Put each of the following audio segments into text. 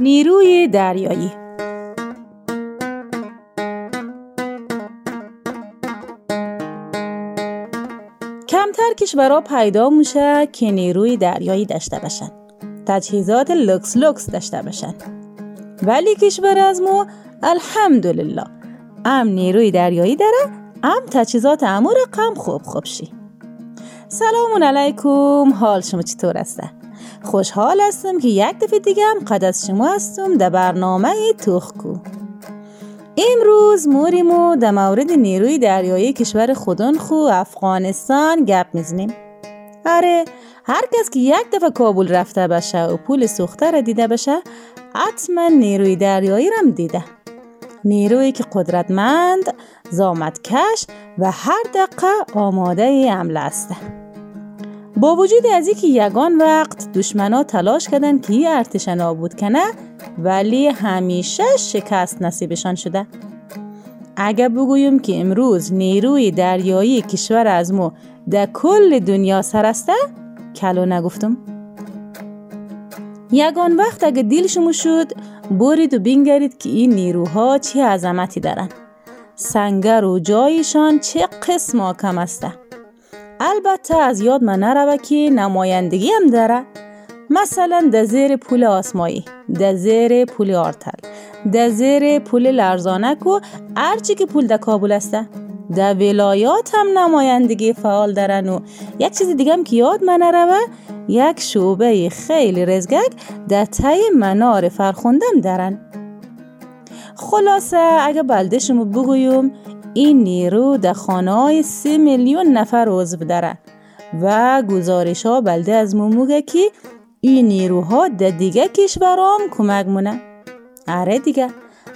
نیروی دریایی. کمتر کشورها پیدا میشه که نیروی دریایی داشته باشن. تجهیزات لکس لکس داشته باشن. ولی کشور از ما الحمدلله. ام نیروی دریایی داره ام تجهیزات امور قم خوب خوب شی. سلام علیکم. حال شما چطور هسته خوشحال هستم که یک دفعه دیگه هم قد از شما هستم در برنامه توخکو امروز موریمو در مورد نیروی دریایی کشور خودن خو افغانستان گپ می‌زنیم. آره هر کس که یک دفعه کابل رفته باشه و پول سوخته را دیده باشه حتما نیروی دریایی رم دیده. نیرویی که قدرتمند زامتکش و هر دقیقه آماده عمل است. با وجود از اینکه یگان وقت دشمنا تلاش کردن که این ارتش نابود کنه ولی همیشه شکست نصیبشان شده. اگر بگویم که امروز نیروی دریایی کشور از ما در کل دنیا سرسته کلو نگفتم. یگان وقت اگه دیل شما شد برید و بینگرید که این نیروها چه عظمتی دارن. سنگر و جایشان چه قسم کم است. البته از یاد من نروه که نمایندگی هم داره. مثلا در زیر پول آسمایی در زیر پول آرتل در زیر پول لرزانک و هرچی که پول در کابل است. در ولایات هم نمایندگی فعال دارن و یک چیز دیگه هم که یاد من نروه یک شعبه خیلی رزگک در تای منار فرخوندم دارن. خلاصه اگه بلده شما بگویم این نیرو در خانه های سی میلیون نفر عضو داره و گزارش ها بلده از موموگه که این نیروها در دیگه کشورام کمک مونه. اره دیگه.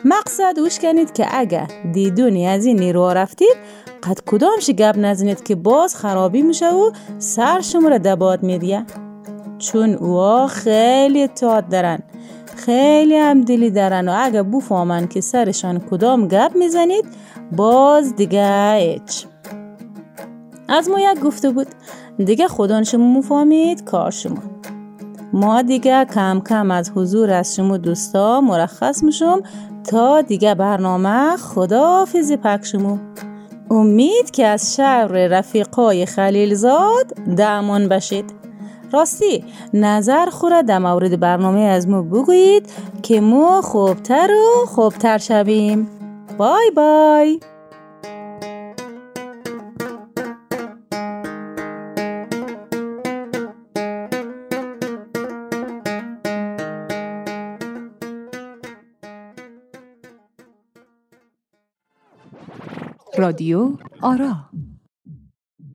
مقصد اوش کنید که اگه دیدونی از این نیروها رفتید قد کدامش گپ نزنید که باز خرابی میشه و سر شما را دباد میدیه چون اوها خیلی اطاعت دارن. خیلی هم دلی دارن و اگه بفهمن که سرشان کدام گپ می‌زنید باز دیگه هیچ از ما یک گفته بود دیگه خودان شما مفهمید کار شما. ما دیگه کم کم از حضور از شما دوستا مرخص میشم تا دیگه برنامه خدافزی پک شما. امید که از شر رفیقای خلیلزاد دعمان بشید راستی نظر خوره در مورد برنامه از ما بگویید که ما خوبتر و خوبتر شویم. بای بای. رادیو آرا